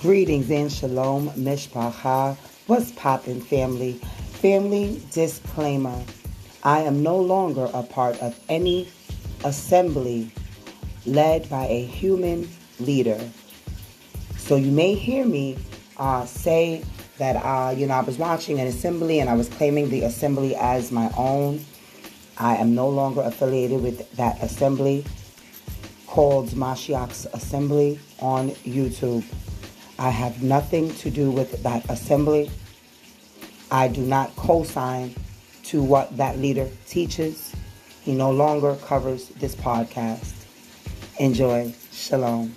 Greetings and shalom, mishpacha. What's poppin', family? Family disclaimer. I am no longer a part of any assembly led by a human leader. So you may hear me uh, say that, uh, you know, I was watching an assembly and I was claiming the assembly as my own. I am no longer affiliated with that assembly called Mashiach's Assembly on YouTube. I have nothing to do with that assembly. I do not co sign to what that leader teaches. He no longer covers this podcast. Enjoy. Shalom.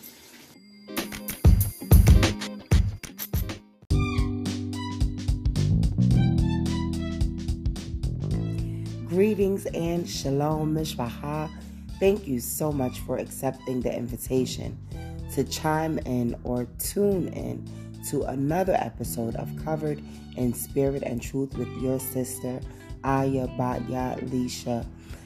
Greetings and shalom, mishpacha. Thank you so much for accepting the invitation to chime in or tune in to another episode of Covered in Spirit and Truth with your sister, Aya Batya Lisha.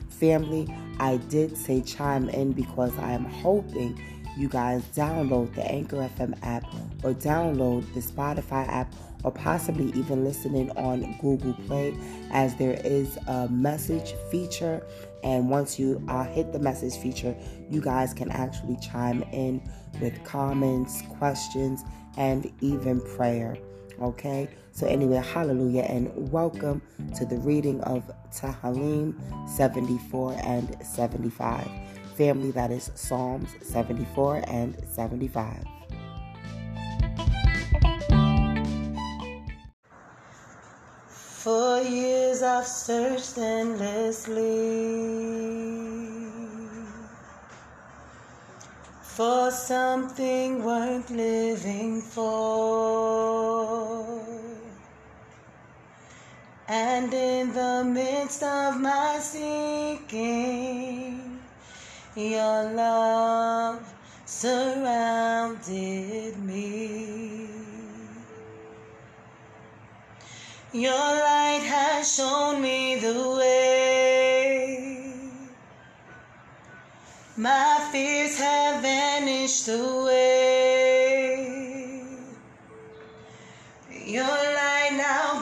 Family, I did say chime in because I am hoping you guys download the Anchor FM app or download the Spotify app or possibly even listening on Google Play as there is a message feature. And once you uh, hit the message feature, you guys can actually chime in with comments, questions, and even prayer. Okay? So, anyway, hallelujah, and welcome to the reading of Tehillim 74 and 75. Family, that is Psalms 74 and 75. For years I've searched endlessly for something worth living for. And in the midst of my seeking, your love surrounded me. Your light has shown me the way. My fears have vanished away. Your light now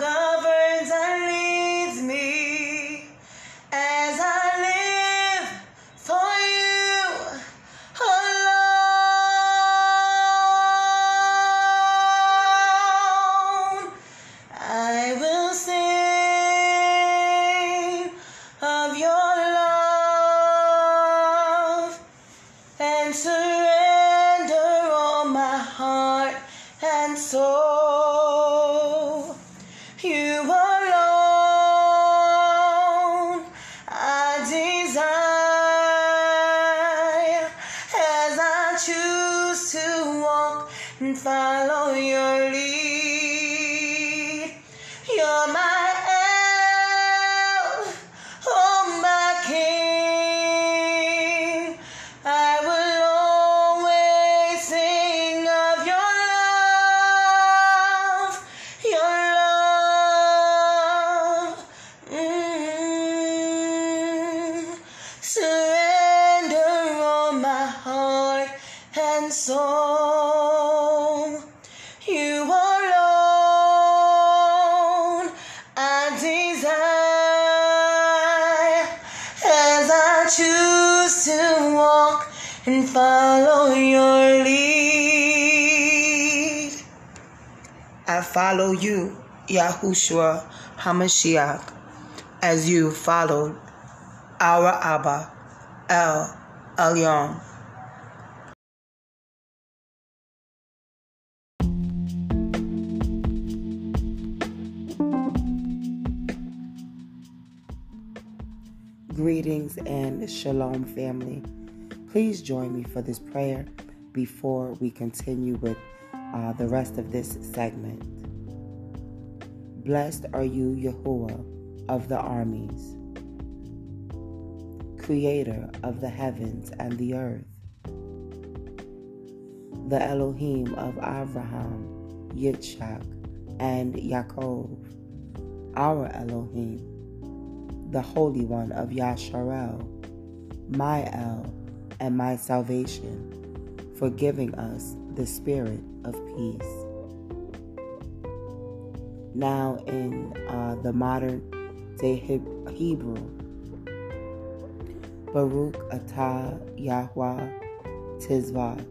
follow you, Yahushua HaMashiach, as you followed our Abba, El Elyon. Greetings and shalom, family. Please join me for this prayer before we continue with uh, the rest of this segment. Blessed are you, Yahuwah of the armies, creator of the heavens and the earth, the Elohim of Abraham, Yitzchak, and Yaakov, our Elohim, the Holy One of Yasharel, my El, and my salvation, for giving us the spirit of peace. Now, in uh, the modern day Hebrew, Baruch Atah Yahweh Tizvat,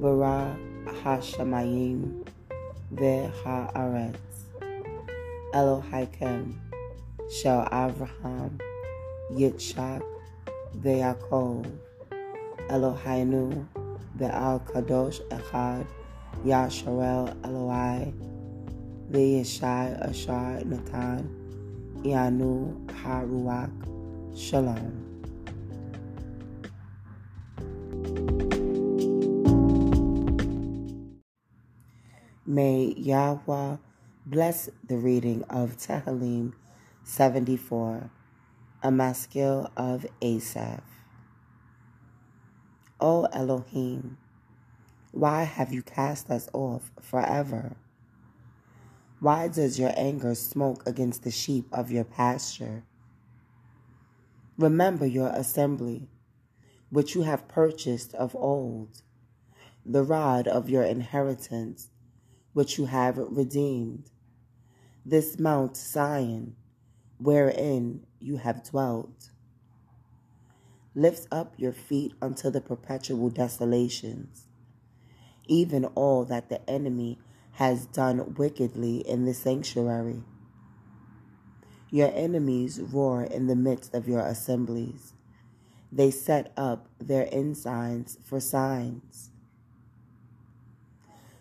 Bara Hashemayim Ve'ha'aretz, Elohaikem, Shel Avraham, Yitzchak, Ve'Yakov, Eloheinu, Ve'al Kadosh Echad, Yasharel Eloi, Ve'yeshai Ashar Natan, Yanu Haruach, Shalom. May Yahweh bless the reading of Tehillim 74, a maskil of Asaph. O Elohim, why have you cast us off forever? Why does your anger smoke against the sheep of your pasture? Remember your assembly, which you have purchased of old, the rod of your inheritance which you have redeemed, this Mount Zion, wherein you have dwelt. Lift up your feet unto the perpetual desolations, even all that the enemy has done wickedly in the sanctuary. Your enemies roar in the midst of your assemblies. They set up their ensigns for signs.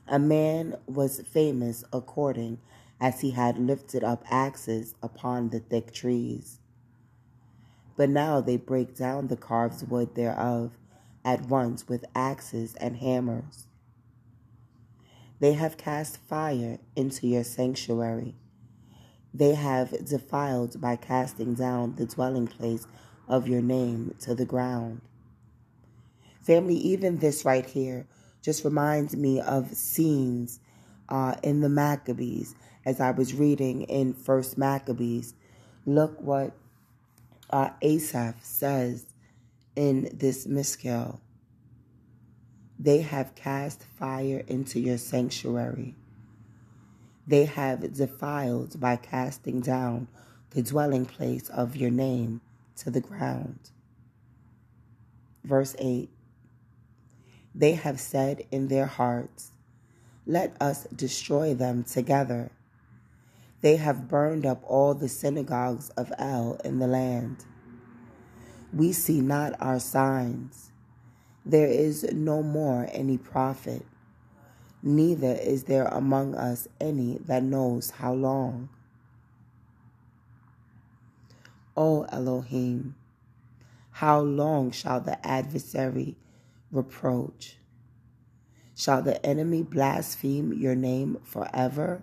A man was famous according as he had lifted up axes upon the thick trees. But now they break down the carved wood thereof at once with axes and hammers. They have cast fire into your sanctuary. They have defiled by casting down the dwelling place of your name to the ground. Family, even this right here just reminds me of scenes uh, in the Maccabees as I was reading in First Maccabees. Look what uh, Asaph says in this Maskil. They have cast fire into your sanctuary. They have defiled by casting down the dwelling place of your name to the ground. Verse 8 they have said in their hearts, Let us destroy them together. They have burned up all the synagogues of El in the land. We see not our signs. There is no more any prophet, neither is there among us any that knows how long. O Elohim, how long shall the adversary reproach? Shall the enemy blaspheme your name forever?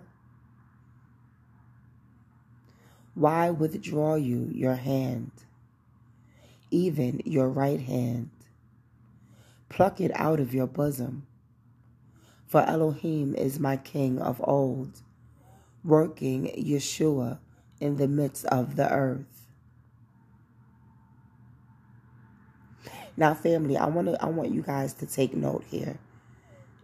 Why withdraw you your hand, even your right hand? Pluck it out of your bosom. For Elohim is my king of old, working Yeshua in the midst of the earth. Now, family, I want to I want you guys to take note here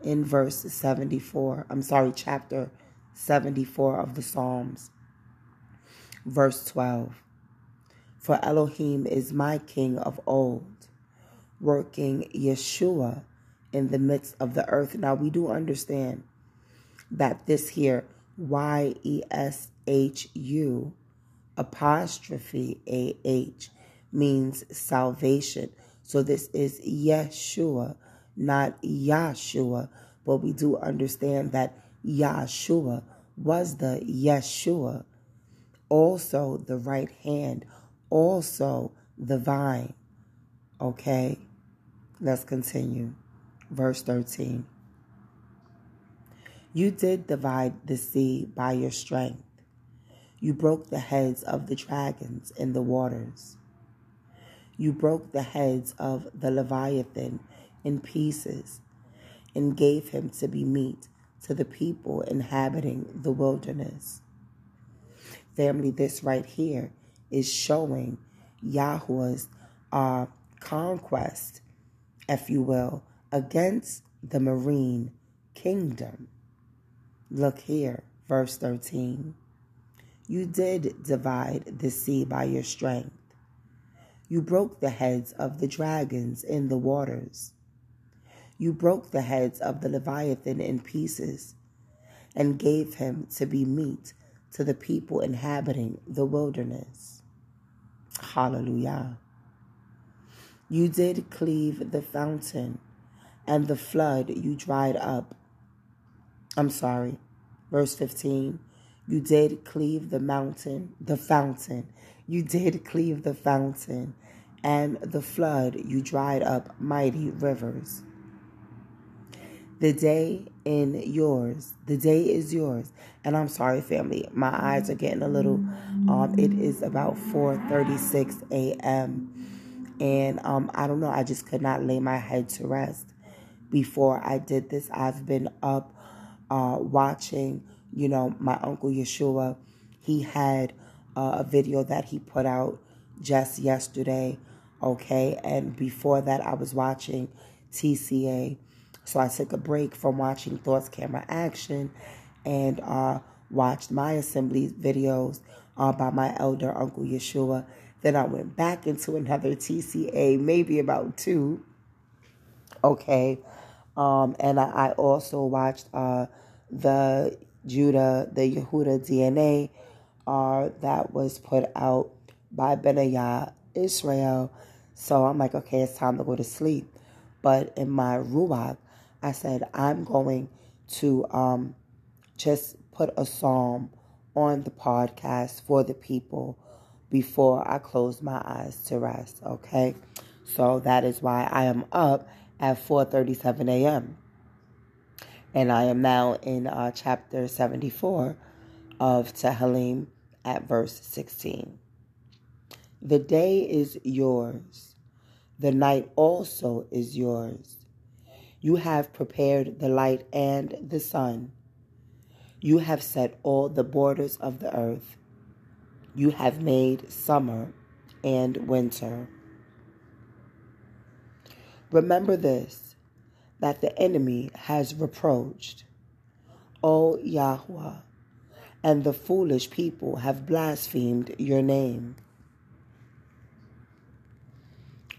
in verse 74. I'm sorry, chapter 74 of the Psalms. Verse 12. For Elohim is my king of old, working Yeshua in the midst of the earth. Now we do understand that this here Y E S H U apostrophe A H means salvation. So this is Yeshua, not Yahshua. But we do understand that Yahshua was the Yeshua, also the right hand, also the vine. Okay, let's continue. Verse 13. You did divide the sea by your strength. You broke the heads of the dragons in the waters. You broke the heads of the Leviathan in pieces and gave him to be meat to the people inhabiting the wilderness. Family, this right here is showing Yahweh's uh, conquest, if you will, against the marine kingdom. Look here, verse 13. You did divide the sea by your strength. You broke the heads of the dragons in the waters. You broke the heads of the Leviathan in pieces and gave him to be meat to the people inhabiting the wilderness. Hallelujah. You did cleave the fountain, and the flood you dried up. I'm sorry, verse 15. You did cleave the mountain, the fountain. You did cleave the fountain, and the flood you dried up mighty rivers. The day in yours, the day is yours. And I'm sorry, family, my eyes are getting a little. Um, it is about 4:36 a.m. And um, I don't know. I just could not lay my head to rest before I did this. I've been up uh, watching you know, my uncle Yeshua, he had uh, a video that he put out just yesterday, okay? And before that, I was watching TCA. So I took a break from watching Thoughts Camera Action and uh, watched my assembly videos uh, by my elder uncle Yeshua. Then I went back into another TCA, maybe about two. Okay. Um, and I, I also watched uh, the Judah, the Yehuda DNA uh, that was put out by Benayah Israel. So I'm like, okay, it's time to go to sleep. But in my Ruach, I said, I'm going to um, just put a psalm on the podcast for the people before I close my eyes to rest, okay? So that is why I am up at 4:37 a.m. And I am now in uh, chapter 74 of Tehillim at verse 16. The day is yours, the night also is yours. You have prepared the light and the sun. You have set all the borders of the earth. You have made summer and winter. Remember this that the enemy has reproached. O Yahweh, and the foolish people have blasphemed your name.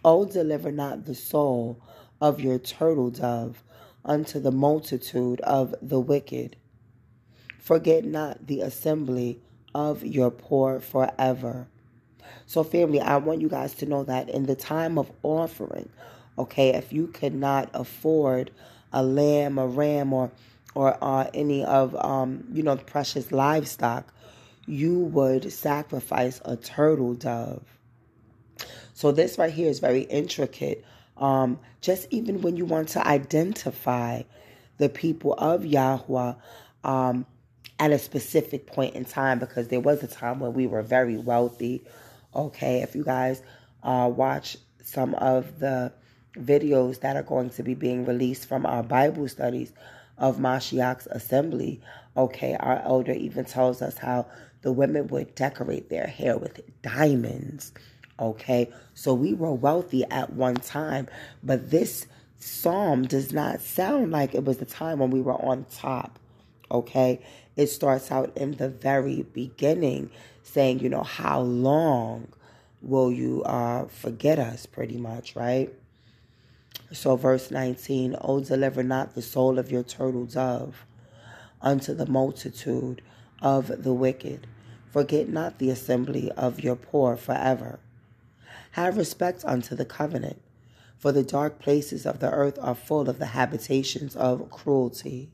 O deliver not the soul of your turtle dove unto the multitude of the wicked. Forget not the assembly of your poor forever. So, family, I want you guys to know that in the time of offering, Okay, if you could not afford a lamb, a ram, or or uh, any of um, you know precious livestock, you would sacrifice a turtle dove. So this right here is very intricate. Um, just even when you want to identify the people of Yahweh um, at a specific point in time, because there was a time when we were very wealthy. Okay, if you guys uh, watch some of the videos that are going to be being released from our Bible studies of Mashiach's assembly. Okay, our elder even tells us how the women would decorate their hair with diamonds. Okay, so we were wealthy at one time, but this psalm does not sound like it was the time when we were on top. Okay, it starts out in the very beginning saying, you know, how long will you uh, forget us, pretty much, right? So, verse 19, O deliver not the soul of your turtle dove unto the multitude of the wicked. Forget not the assembly of your poor forever. Have respect unto the covenant, for the dark places of the earth are full of the habitations of cruelty.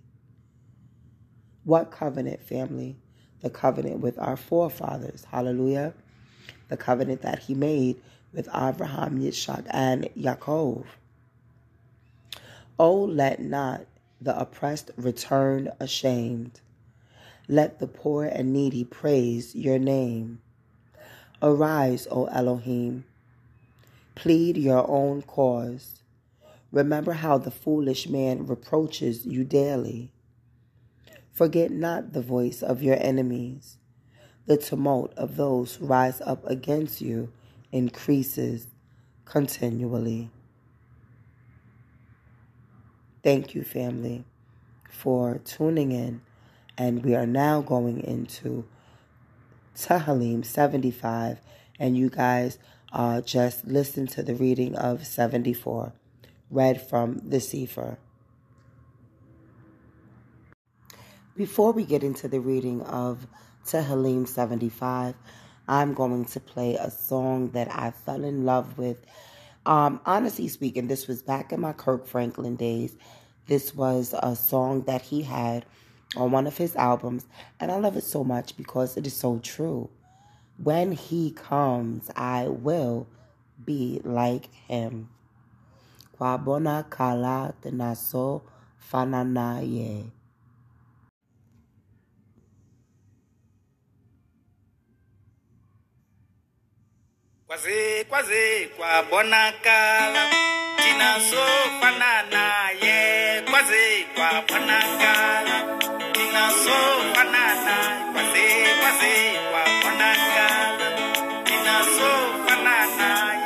What covenant, family? The covenant with our forefathers. Hallelujah. The covenant that he made with Abraham, Yitzchak, and Yaakov. Oh, let not the oppressed return ashamed. Let the poor and needy praise your name. Arise, O Elohim. Plead your own cause. Remember how the foolish man reproaches you daily. Forget not the voice of your enemies. The tumult of those who rise up against you increases continually. Thank you, family, for tuning in. And we are now going into Tehillim 75. And you guys uh, just listen to the reading of 74, read from the Sefer. Before we get into the reading of Tehillim 75, I'm going to play a song that I fell in love with. Um, honestly speaking, this was back in my Kirk Franklin days. This was a song that he had on one of his albums, and I love it so much because it is so true. When he comes, I will be like him. Kwabona kala tenaso fananaye. Kwaze kwaze kwabonakala tinasofanana ye. Kwaze kwabonakala tinasofanana kwaze kwaze kwabonakala tinasofanana ye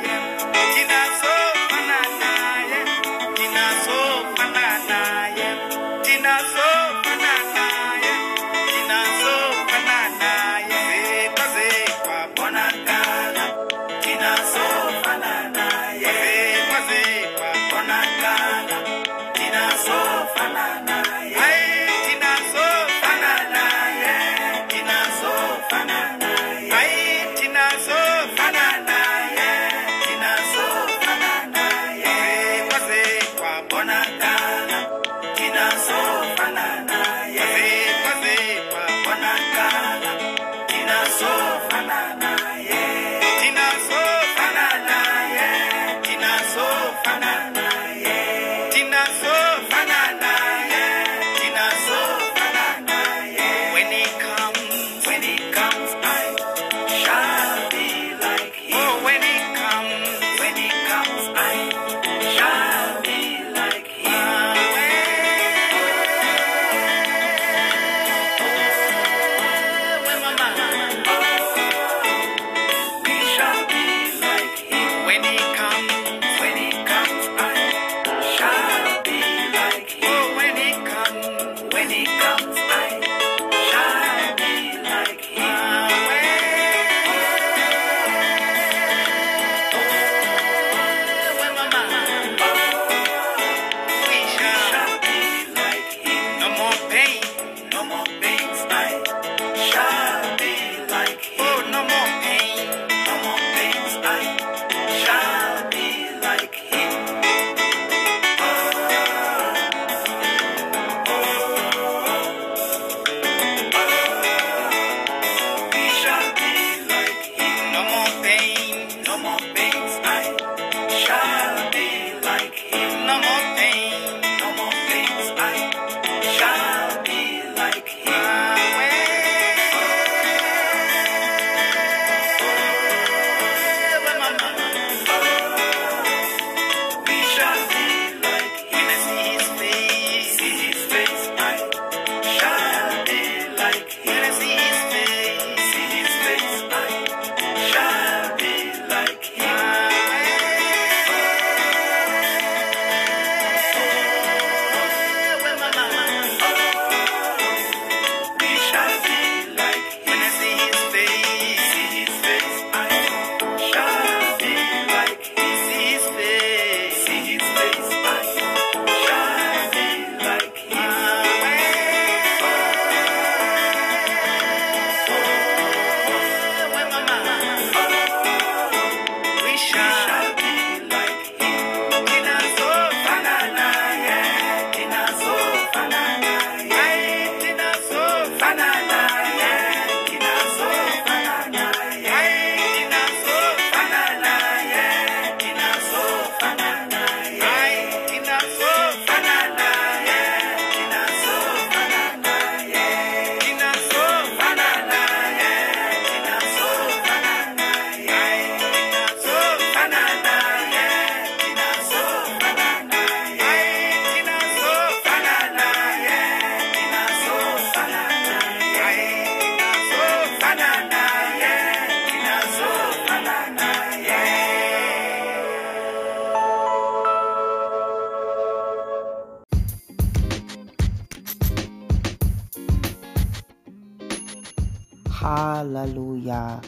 Hallelujah.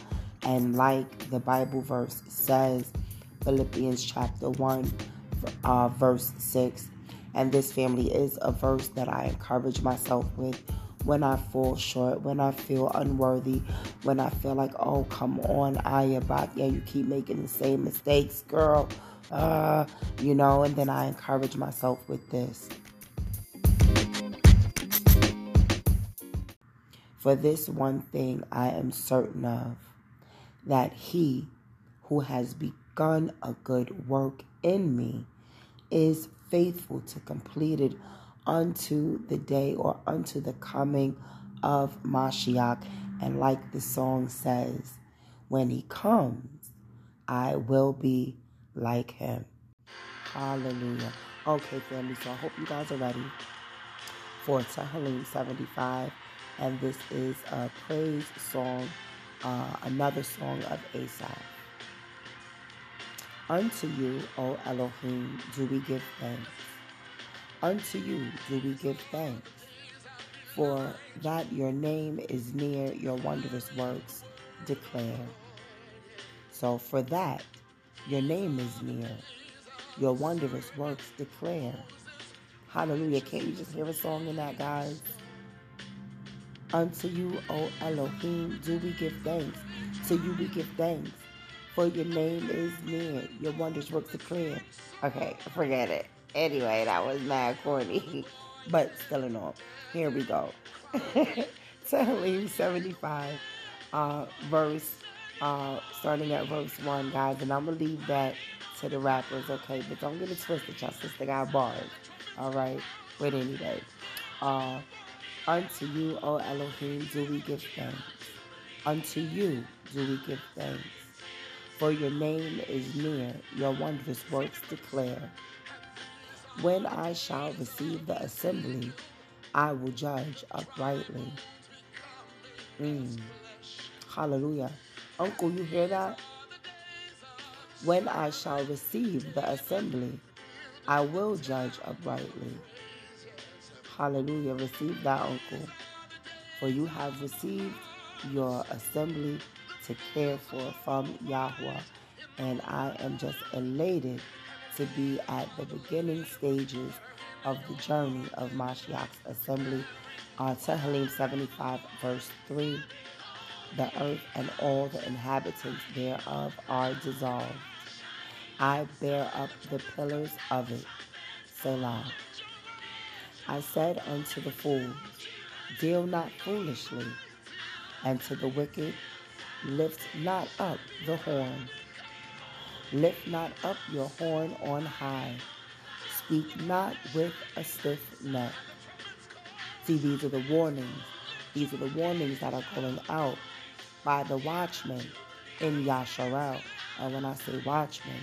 And like the Bible verse says, Philippians chapter 1, uh, verse 6. And this family is a verse that I encourage myself with when I fall short, when I feel unworthy, when I feel like, oh, come on, Ayah, yeah, you keep making the same mistakes, girl. Uh, you know, and then I encourage myself with this. For this one thing I am certain of, that he who has begun a good work in me is faithful to complete it unto the day or unto the coming of Mashiach. And like the song says, when he comes, I will be like him. Hallelujah. Okay, family, so I hope you guys are ready for Tehillim 75 and this is a praise song, uh, another song of Asaph. Unto you, O Elohim, do we give thanks. Unto you do we give thanks, for that your name is near, your wondrous works declare. So, for that your name is near, your wondrous works declare. Hallelujah. Can't you just hear a song in that, guys? Unto you, O Elohim, do we give thanks. To you we give thanks. For your name is near. Your wonders work declare. Okay, forget it. Anyway, that was mad corny. but still in all. Here we go. Tehillim 75, uh, verse, uh, starting at verse 1, guys. And I'm going to leave that to the rappers, okay? But don't get it twisted, y'all. Sister got bars. All right? But anyway. Uh, Unto you, O Elohim, do we give thanks. Unto you do we give thanks. For your name is near, your wondrous works declare. When I shall receive the assembly, I will judge uprightly. Mm. Hallelujah. Uncle, you hear that? When I shall receive the assembly, I will judge uprightly. Hallelujah. Receive that, uncle. For you have received your assembly to care for from Yahweh. And I am just elated to be at the beginning stages of the journey of Mashiach's assembly. Uh, Tehillim 75, verse 3 The earth and all the inhabitants thereof are dissolved. I bear up the pillars of it. Selah. I said unto the fool, Deal not foolishly, and to the wicked, Lift not up the horn. Lift not up your horn on high. Speak not with a stiff neck. See, these are the warnings. These are the warnings that are going out by the watchmen in Yasharel. And when I say watchmen,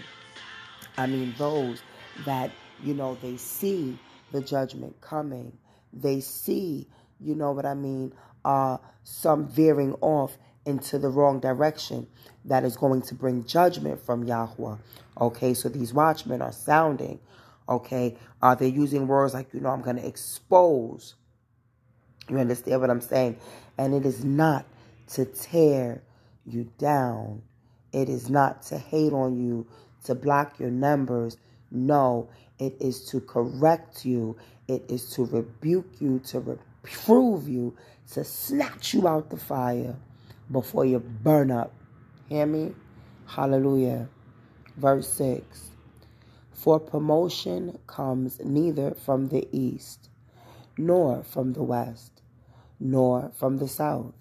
I mean those that, you know, they see the judgment coming. They see, you know what I mean, uh, some veering off into the wrong direction that is going to bring judgment from Yahweh. Okay, so these watchmen are sounding. Okay, uh, they're using words like, you know, I'm going to expose. You understand what I'm saying? And it is not to tear you down. It is not to hate on you, to block your numbers. No, it is to correct you. It is to rebuke you, to reprove you, to snatch you out the fire before you burn up. Hear me? Hallelujah. Verse 6 For promotion comes neither from the east, nor from the west, nor from the south,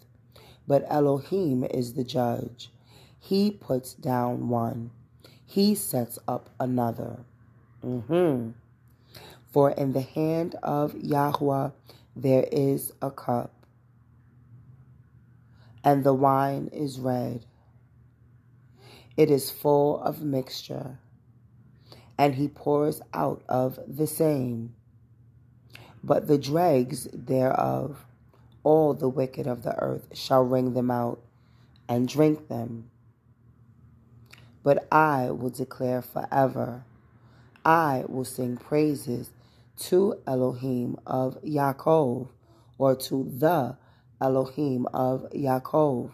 but Elohim is the judge. He puts down one, he sets up another. Mm-hmm. For in the hand of Yahweh there is a cup, and the wine is red. It is full of mixture, and he pours out of the same. But the dregs thereof, all the wicked of the earth shall wring them out and drink them. But I will declare forever I will sing praises to Elohim of Yaakov, or to the Elohim of Yaakov.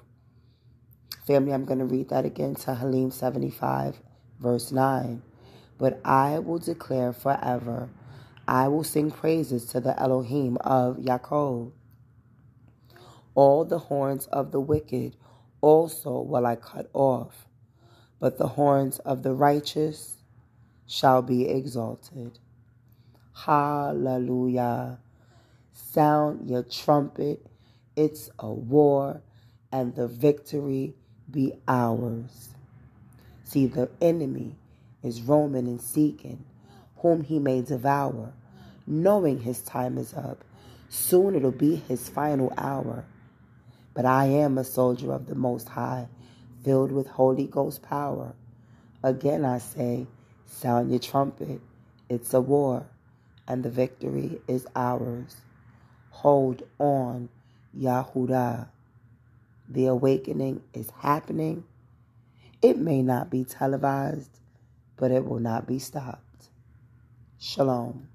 Family, I'm going to read that again Tehillim 75, verse 9. But I will declare forever, I will sing praises to the Elohim of Yaakov. All the horns of the wicked also will I cut off, but the horns of the righteous shall be exalted. Hallelujah. Sound your trumpet. It's a war, and the victory be ours. See, the enemy is roaming and seeking whom he may devour, knowing his time is up. Soon it'll be his final hour. But I am a soldier of the Most High, filled with Holy Ghost power. Again I say, sound your trumpet. It's a war and the victory is ours. Hold on, Yahudah. The awakening is happening. It may not be televised, but it will not be stopped. Shalom.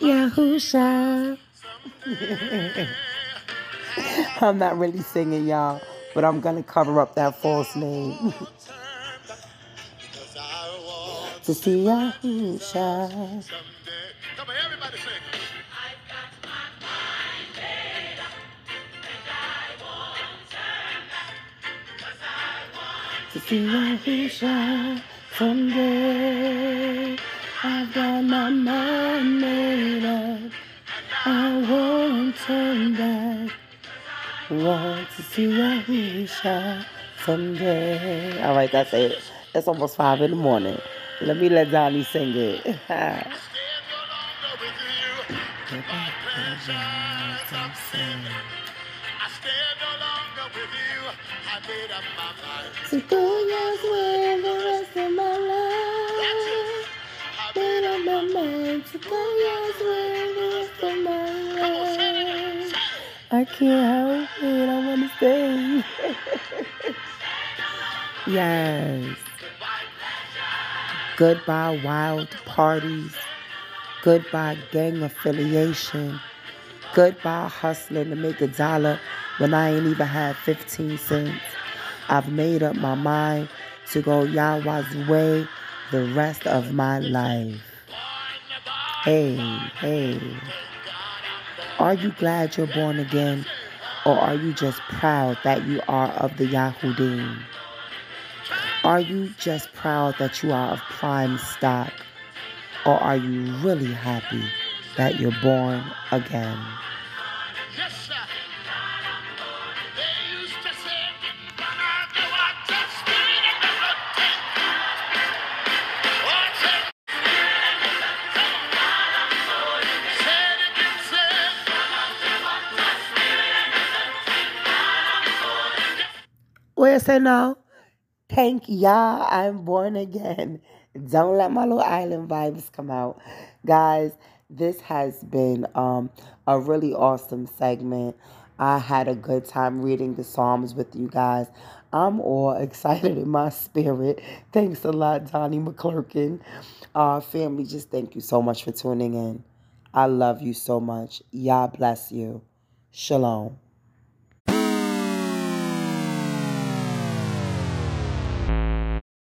Yahusha. I'm not really singing, y'all, but I'm going to cover up that false name. To see Yahusha. To see Yahusha someday. I've got my mind made up. I won't turn back. Want to see Yahusha someday. All right, that's it. It's almost five in the morning. Let me let Donnie sing it. Stand no longer with you. My pleasures I'm sin. I stand no longer with you. I made up my mind. to go your way the rest of my life. I Made made up up my mind. to go your way the rest of my Come on, say it again. life. I can't help it. I want to stay. yes. Goodbye, wild parties. Goodbye, gang affiliation. Goodbye, hustling to make a dollar when I ain't even had 15 cents. I've made up my mind to go Yahweh's way the rest of my life. Hey, hey. Are you glad you're born again? Or are you just proud that you are of the Yahudim? Are you just proud that you are of prime stock? Or are you really happy that you're born again? Where say no? Thank Yah, I'm born again. Don't let my little island vibes come out. Guys, this has been um, a really awesome segment. I had a good time reading the Psalms with you guys. I'm all excited in my spirit. Thanks a lot, Donnie McClurkin. Uh, family, just thank you so much for tuning in. I love you so much. Yah bless you. Shalom.